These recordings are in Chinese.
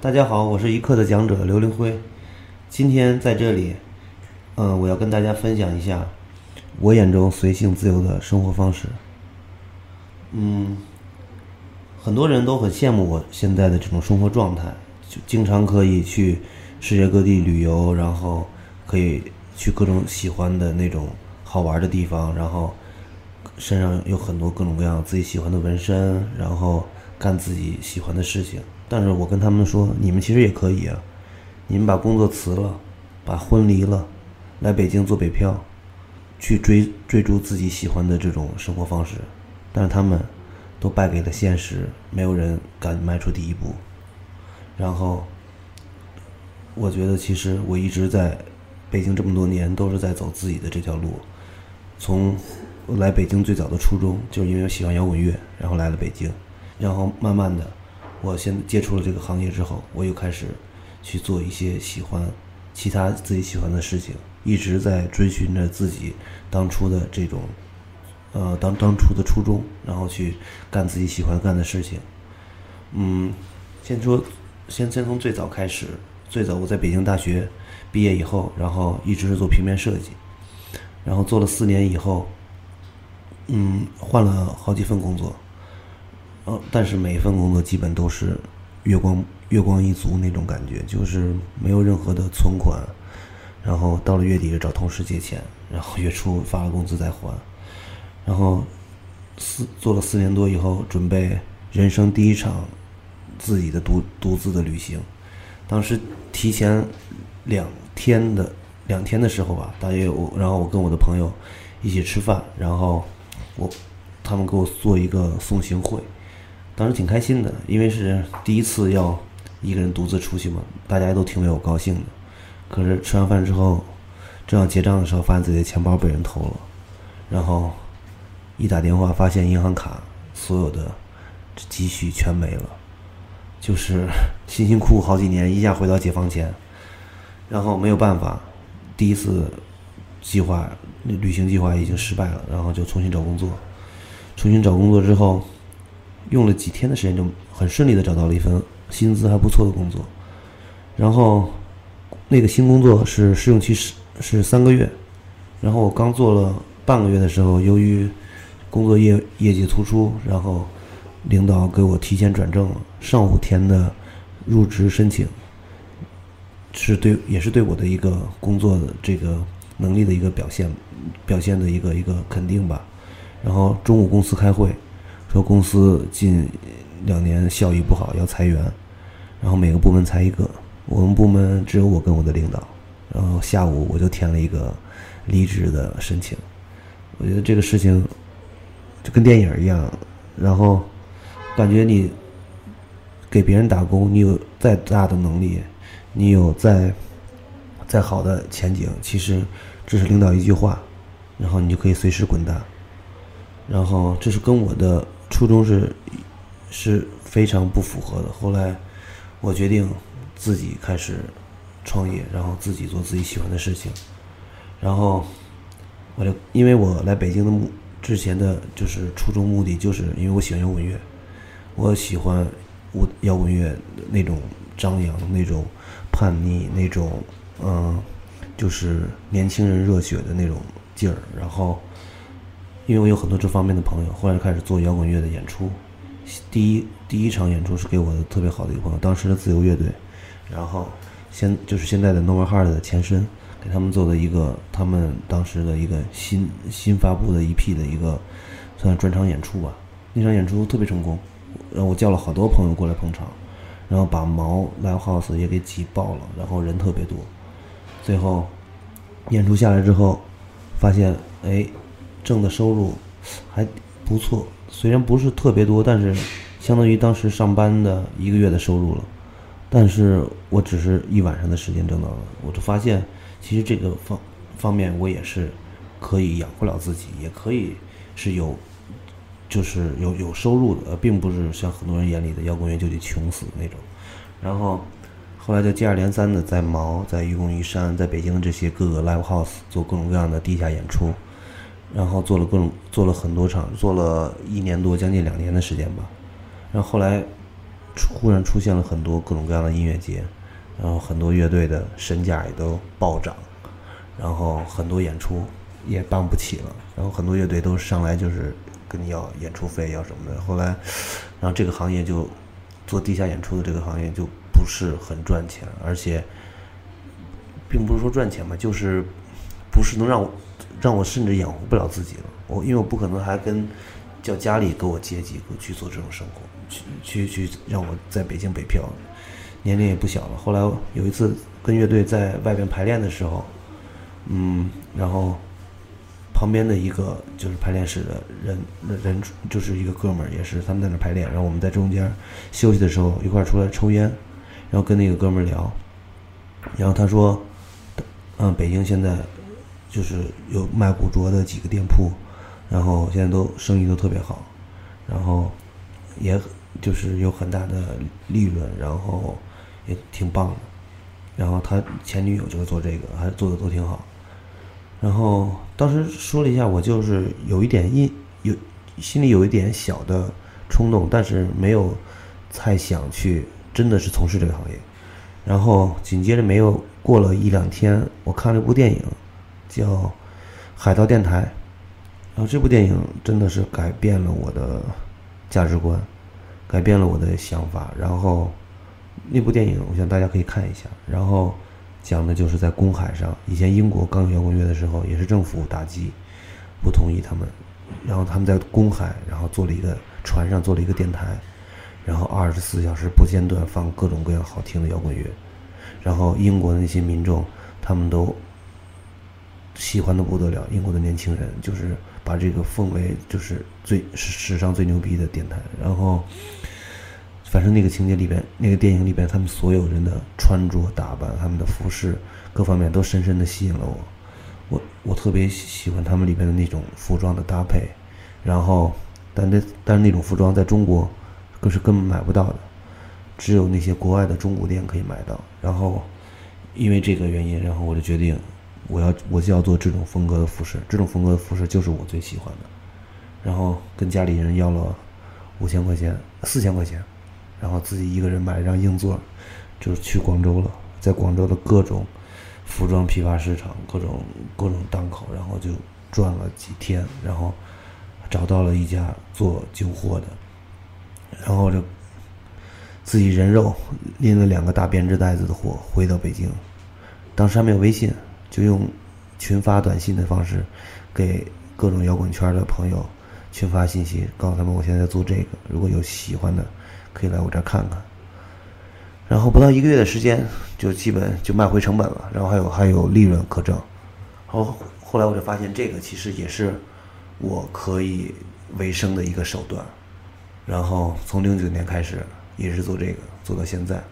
大家好，我是一课的讲者刘林辉。今天在这里，嗯，我要跟大家分享一下我眼中随性自由的生活方式。嗯，很多人都很羡慕我现在的这种生活状态，就经常可以去世界各地旅游，然后可以去各种喜欢的那种好玩的地方，然后身上有很多各种各样自己喜欢的纹身，然后干自己喜欢的事情。但是我跟他们说，你们其实也可以啊，你们把工作辞了，把婚离了，来北京做北漂，去追追逐自己喜欢的这种生活方式。但是他们都败给了现实，没有人敢迈出第一步。然后，我觉得其实我一直在北京这么多年，都是在走自己的这条路。从来北京最早的初衷，就是因为喜欢摇滚乐，然后来了北京，然后慢慢的。我先接触了这个行业之后，我又开始去做一些喜欢其他自己喜欢的事情，一直在追寻着自己当初的这种呃当当初的初衷，然后去干自己喜欢干的事情。嗯，先说先先从最早开始，最早我在北京大学毕业以后，然后一直是做平面设计，然后做了四年以后，嗯，换了好几份工作。但是每一份工作基本都是月光月光一族那种感觉，就是没有任何的存款，然后到了月底找同事借钱，然后月初发了工资再还，然后四做了四年多以后，准备人生第一场自己的独独自的旅行。当时提前两天的两天的时候吧，大约我然后我跟我的朋友一起吃饭，然后我他们给我做一个送行会。当时挺开心的，因为是第一次要一个人独自出去嘛，大家都挺为我高兴的。可是吃完饭之后，正要结账的时候，发现自己的钱包被人偷了，然后一打电话发现银行卡所有的积蓄全没了，就是 辛辛苦苦好几年一下回到解放前，然后没有办法，第一次计划旅行计划已经失败了，然后就重新找工作，重新找工作之后。用了几天的时间，就很顺利的找到了一份薪资还不错的工作。然后，那个新工作是试用期是是三个月。然后我刚做了半个月的时候，由于工作业业绩突出，然后领导给我提前转正了。上午填的入职申请，是对也是对我的一个工作的这个能力的一个表现，表现的一个一个肯定吧。然后中午公司开会。说公司近两年效益不好，要裁员，然后每个部门裁一个。我们部门只有我跟我的领导。然后下午我就填了一个离职的申请。我觉得这个事情就跟电影一样。然后感觉你给别人打工，你有再大的能力，你有再再好的前景，其实只是领导一句话，然后你就可以随时滚蛋。然后这是跟我的。初衷是是非常不符合的。后来我决定自己开始创业，然后自己做自己喜欢的事情。然后我就因为我来北京的目之前的就是初衷目的，就是因为我喜欢摇滚乐，我喜欢我摇滚乐那种张扬、那种叛逆、那种嗯，就是年轻人热血的那种劲儿。然后。因为我有很多这方面的朋友，后来开始做摇滚乐的演出。第一第一场演出是给我的特别好的一个朋友，当时的自由乐队，然后现就是现在的 No More Heart 的前身，给他们做的一个他们当时的一个新新发布的一批的一个算专场演出吧。那场演出特别成功，然后我叫了好多朋友过来捧场，然后把毛 Live House 也给挤爆了，然后人特别多。最后演出下来之后，发现哎。挣的收入还不错，虽然不是特别多，但是相当于当时上班的一个月的收入了。但是我只是一晚上的时间挣到了，我就发现其实这个方方面我也是可以养活了自己，也可以是有就是有有收入的，并不是像很多人眼里的摇滚乐就得穷死那种。然后后来就接二连三的在毛、在愚公移山、在北京的这些各个 live house 做各种各样的地下演出。然后做了各种，做了很多场，做了一年多，将近两年的时间吧。然后后来忽然出现了很多各种各样的音乐节，然后很多乐队的身价也都暴涨，然后很多演出也办不起了，然后很多乐队都上来就是跟你要演出费要什么的。后来，然后这个行业就做地下演出的这个行业就不是很赚钱，而且并不是说赚钱嘛，就是不是能让我让我甚至养活不了自己了。我因为我不可能还跟叫家里给我接济去做这种生活，去去去让我在北京北漂，年龄也不小了。后来有一次跟乐队在外边排练的时候，嗯，然后旁边的一个就是排练室的人人就是一个哥们儿，也是他们在那排练，然后我们在中间休息的时候一块儿出来抽烟，然后跟那个哥们儿聊，然后他说，嗯，北京现在就是有卖古着的几个店铺。然后现在都生意都特别好，然后也就是有很大的利润，然后也挺棒的。然后他前女友就是做这个，还做的都挺好。然后当时说了一下，我就是有一点印有心里有一点小的冲动，但是没有太想去真的是从事这个行业。然后紧接着没有过了一两天，我看了一部电影，叫《海盗电台》。然后这部电影真的是改变了我的价值观，改变了我的想法。然后那部电影，我想大家可以看一下。然后讲的就是在公海上，以前英国刚有摇滚乐的时候，也是政府打击，不同意他们。然后他们在公海，然后做了一个船上做了一个电台，然后二十四小时不间断放各种各样好听的摇滚乐。然后英国的那些民众，他们都喜欢的不得了。英国的年轻人就是。把这个奉为就是最史上最牛逼的电台，然后，反正那个情节里边，那个电影里边，他们所有人的穿着打扮、他们的服饰各方面都深深的吸引了我，我我特别喜欢他们里边的那种服装的搭配，然后，但那但是那种服装在中国可是根本买不到的，只有那些国外的中古店可以买到，然后，因为这个原因，然后我就决定。我要我就要做这种风格的服饰，这种风格的服饰就是我最喜欢的。然后跟家里人要了五千块钱、四千块钱，然后自己一个人买了张硬座，就是去广州了。在广州的各种服装批发市场、各种各种档口，然后就转了几天，然后找到了一家做旧货的，然后就自己人肉拎了两个大编织袋子的货回到北京。当时还没有微信。就用群发短信的方式，给各种摇滚圈的朋友群发信息，告诉他们我现在在做这个，如果有喜欢的，可以来我这儿看看。然后不到一个月的时间，就基本就卖回成本了，然后还有还有利润可挣。后后来我就发现，这个其实也是我可以维生的一个手段。然后从零九年开始，一直做这个，做到现在。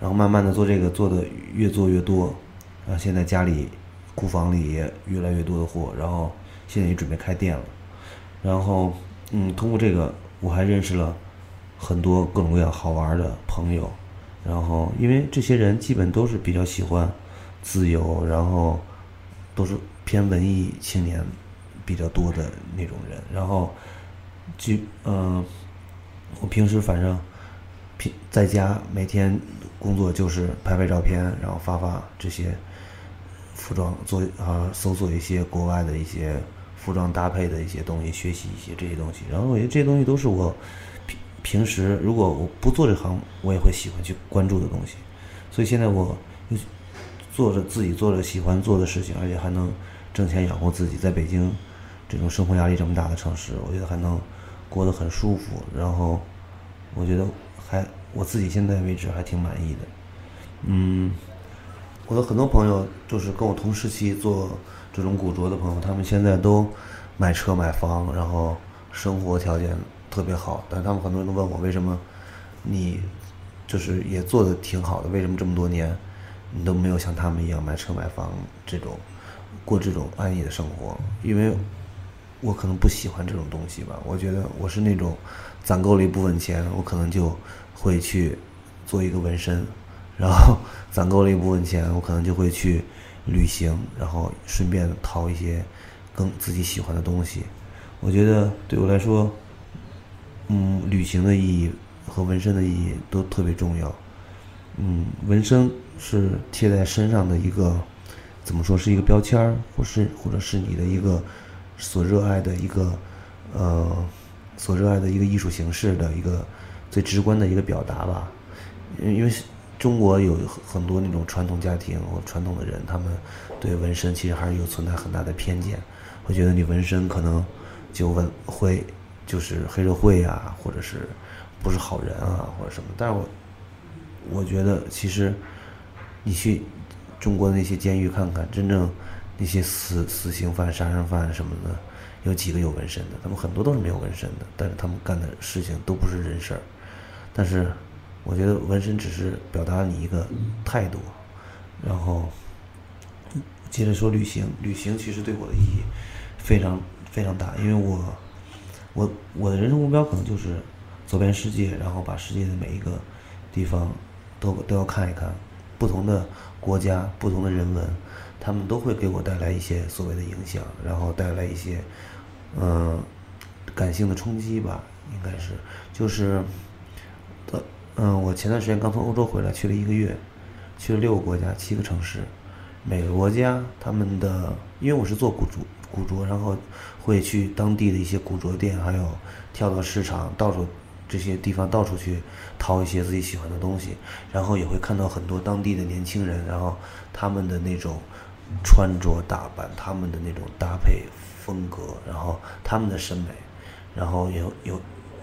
然后慢慢的做这个，做的越做越多。然后现在家里库房里也越来越多的货，然后现在也准备开店了。然后，嗯，通过这个，我还认识了很多各种各样好玩的朋友。然后，因为这些人基本都是比较喜欢自由，然后都是偏文艺青年比较多的那种人。然后，就嗯，我平时反正平在家每天工作就是拍拍照片，然后发发这些。服装做啊，搜索一些国外的一些服装搭配的一些东西，学习一些这些东西。然后我觉得这些东西都是我平平时如果我不做这行，我也会喜欢去关注的东西。所以现在我做着自己做着喜欢做的事情，而且还能挣钱养活自己。在北京这种生活压力这么大的城市，我觉得还能过得很舒服。然后我觉得还我自己现在为止还挺满意的，嗯。我的很多朋友就是跟我同时期做这种古着的朋友，他们现在都买车买房，然后生活条件特别好。但他们很多人都问我，为什么你就是也做的挺好的，为什么这么多年你都没有像他们一样买车买房这种过这种安逸的生活？因为我可能不喜欢这种东西吧。我觉得我是那种攒够了一部分钱，我可能就会去做一个纹身。然后攒够了一部分钱，我可能就会去旅行，然后顺便淘一些更自己喜欢的东西。我觉得对我来说，嗯，旅行的意义和纹身的意义都特别重要。嗯，纹身是贴在身上的一个，怎么说是一个标签儿，或是或者是你的一个所热爱的一个呃所热爱的一个艺术形式的一个最直观的一个表达吧。因为中国有很多那种传统家庭或传统的人，他们对纹身其实还是有存在很大的偏见，会觉得你纹身可能就纹会就是黑社会啊，或者是不是好人啊，或者什么。但是我我觉得，其实你去中国的那些监狱看看，真正那些死死刑犯、杀人犯什么的，有几个有纹身的？他们很多都是没有纹身的，但是他们干的事情都不是人事儿。但是我觉得纹身只是表达你一个态度。然后接着说旅行，旅行其实对我的意义非常非常大，因为我我我的人生目标可能就是走遍世界，然后把世界的每一个地方。都都要看一看，不同的国家、不同的人文，他们都会给我带来一些所谓的影响，然后带来一些嗯感性的冲击吧，应该是就是嗯，我前段时间刚从欧洲回来，去了一个月，去了六个国家、七个城市，每个国家他们的，因为我是做古着古着，然后会去当地的一些古着店，还有跳蚤市场，到处。这些地方到处去淘一些自己喜欢的东西，然后也会看到很多当地的年轻人，然后他们的那种穿着打扮，他们的那种搭配风格，然后他们的审美，然后有有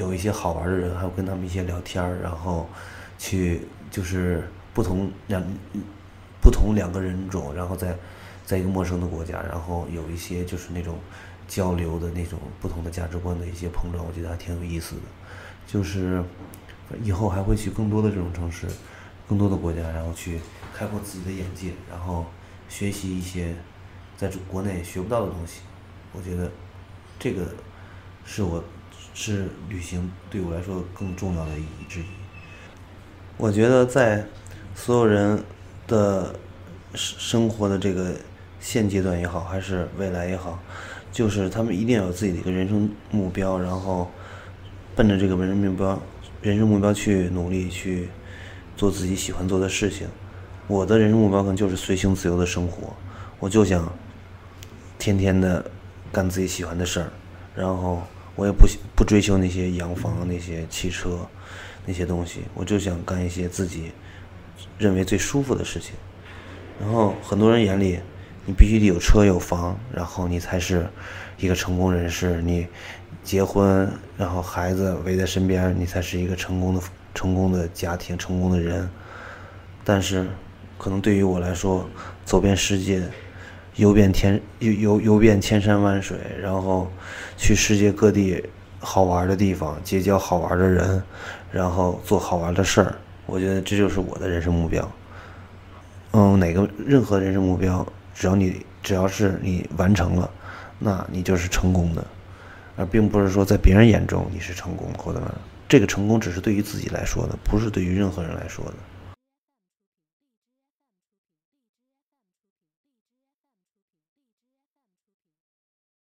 有一些好玩的人，还有跟他们一些聊天，然后去就是不同两不同两个人种，然后在在一个陌生的国家，然后有一些就是那种交流的那种不同的价值观的一些碰撞，我觉得还挺有意思的。就是以后还会去更多的这种城市，更多的国家，然后去开阔自己的眼界，然后学习一些在国内学不到的东西。我觉得这个是我是旅行对我来说更重要的意义之一。我觉得在所有人的生生活的这个现阶段也好，还是未来也好，就是他们一定要有自己的一个人生目标，然后。奔着这个人生目标、人生目标去努力去做自己喜欢做的事情。我的人生目标可能就是随性自由的生活，我就想天天的干自己喜欢的事儿，然后我也不不追求那些洋房、那些汽车那些东西，我就想干一些自己认为最舒服的事情。然后很多人眼里，你必须得有车有房，然后你才是一个成功人士。你。结婚，然后孩子围在身边，你才是一个成功的、成功的家庭、成功的人。但是，可能对于我来说，走遍世界，游遍天游游游遍千山万水，然后去世界各地好玩的地方，结交好玩的人，然后做好玩的事儿，我觉得这就是我的人生目标。嗯，哪个任何人生目标，只要你只要是你完成了，那你就是成功的。而并不是说在别人眼中你是成功或者这个成功只是对于自己来说的，不是对于任何人来说的。